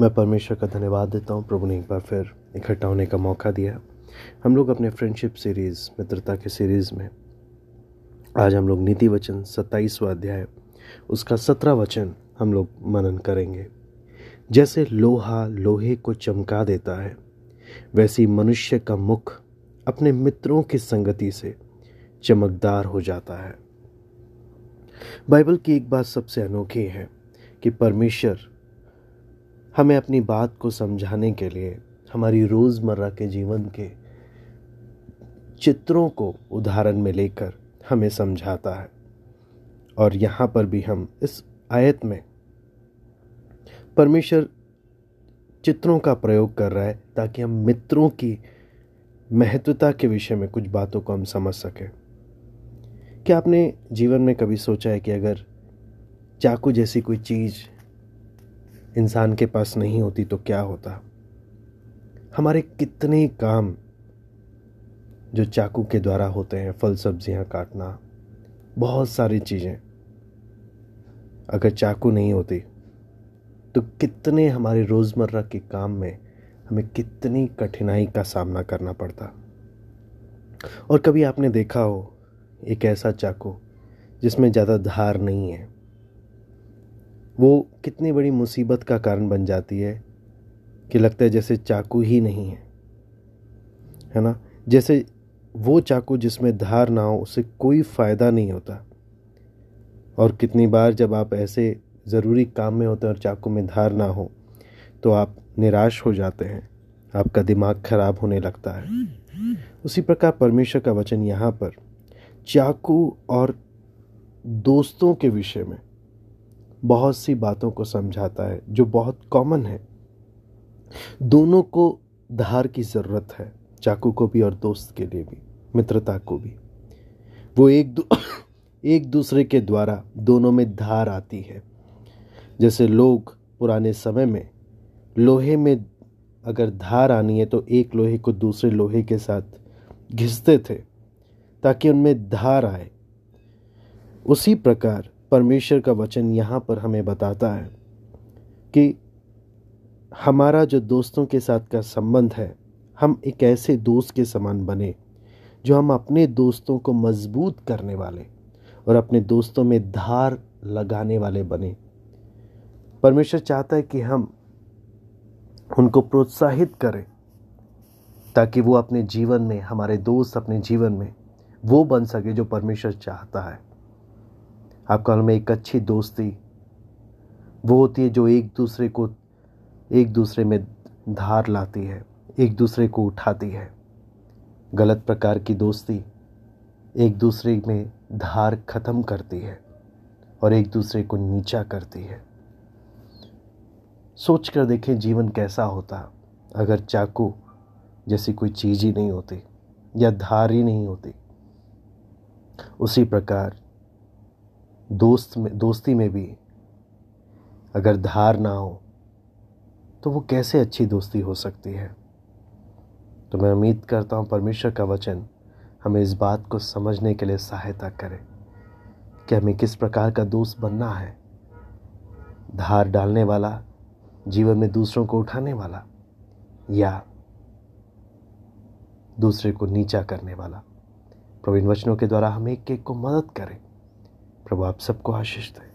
मैं परमेश्वर का धन्यवाद देता हूँ। प्रभु ने एक बार फिर इकट्ठा होने का मौका दिया हम लोग अपने फ्रेंडशिप सीरीज़ मित्रता के सीरीज़ में, आज हम लोग नीति वचन सत्ताईसवा अध्याय, उसका सत्रह वचन हम लोग मनन करेंगे। जैसे लोहा लोहे को चमका देता है, वैसी मनुष्य का मुख अपने मित्रों की संगति से चमकदार हो जाता है। बाइबल की एक बात सबसे अनोखी है कि परमेश्वर हमें अपनी बात को समझाने के लिए, हमारी रोज़मर्रा के जीवन के चित्रों को उदाहरण में लेकर हमें समझाता है। और यहाँ पर भी हम इस आयत में परमेश्वर चित्रों का प्रयोग कर रहा है ताकि हम मित्रों की महत्वता के विषय में कुछ बातों को हम समझ सकें। क्या आपने जीवन में कभी सोचा है कि अगर चाकू जैसी कोई चीज़ इंसान के पास नहीं होती तो क्या होता? हमारे कितने काम जो चाकू के द्वारा होते हैं, फल सब्ज़ियाँ काटना, बहुत सारी चीज़ें। अगर चाकू नहीं होती तो कितने हमारे रोज़मर्रा के काम में हमें कितनी कठिनाई का सामना करना पड़ता। और कभी आपने देखा हो, एक ऐसा चाकू जिसमें ज़्यादा धार नहीं है? वो कितनी बड़ी मुसीबत का कारण बन जाती है कि लगता है जैसे चाकू ही नहीं है। है ना? जैसे वो चाकू जिसमें धार ना हो, उससे कोई फ़ायदा नहीं होता। और कितनी बार जब आप ऐसे ज़रूरी काम में होते हैं और चाकू में धार ना हो तो आप निराश हो जाते हैं। आपका दिमाग खराब होने लगता है। उसी प्रकार परमेश्वर का वचन यहाँ पर, चाकू और दोस्तों के विषय में। बहुत सी बातों को समझाता है जो बहुत कॉमन है। दोनों को धार की ज़रूरत है चाकू को भी और दोस्त के लिए भी मित्रता को भी। वो एक दू, एक दूसरे के द्वारा दोनों में धार आती है। जैसे लोग पुराने समय में लोहे में अगर धार आनी है तो एक लोहे को दूसरे लोहे के साथ घिसते थे ताकि उनमें धार आए। उसी प्रकार परमेश्वर का वचन यहाँ पर हमें बताता है कि हमारा जो दोस्तों के साथ का संबंध है, हम एक ऐसे दोस्त के समान बने, जो हम अपने दोस्तों को मज़बूत करने वाले और अपने दोस्तों में धार लगाने वाले बने। परमेश्वर चाहता है कि हम उनको प्रोत्साहित करें, ताकि वो अपने जीवन में, हमारे दोस्त अपने जीवन में वो बन सके जो परमेश्वर चाहता है। आपका में एक अच्छी दोस्ती वो होती है जो एक दूसरे को, एक दूसरे में धार लाती है, एक दूसरे को उठाती है। गलत प्रकार की दोस्ती एक दूसरे में धार खत्म करती है और एक दूसरे को नीचा करती है। सोच कर देखें जीवन कैसा होता। अगर चाकू जैसी कोई चीज़ ही नहीं होती या धार ही नहीं होती, उसी प्रकार दोस्त में, दोस्ती में भी अगर धार ना हो तो वो कैसे अच्छी दोस्ती हो सकती है? तो मैं उम्मीद करता हूँ परमेश्वर का वचन हमें इस बात को समझने के लिए सहायता करे कि हमें किस प्रकार का दोस्त बनना है। धार डालने वाला, जीवन में दूसरों को उठाने वाला, या दूसरे को नीचा करने वाला। प्रवीण वचनों के द्वारा हम एक एक को मदद करें। प्रभु आप सबको आशीष दें।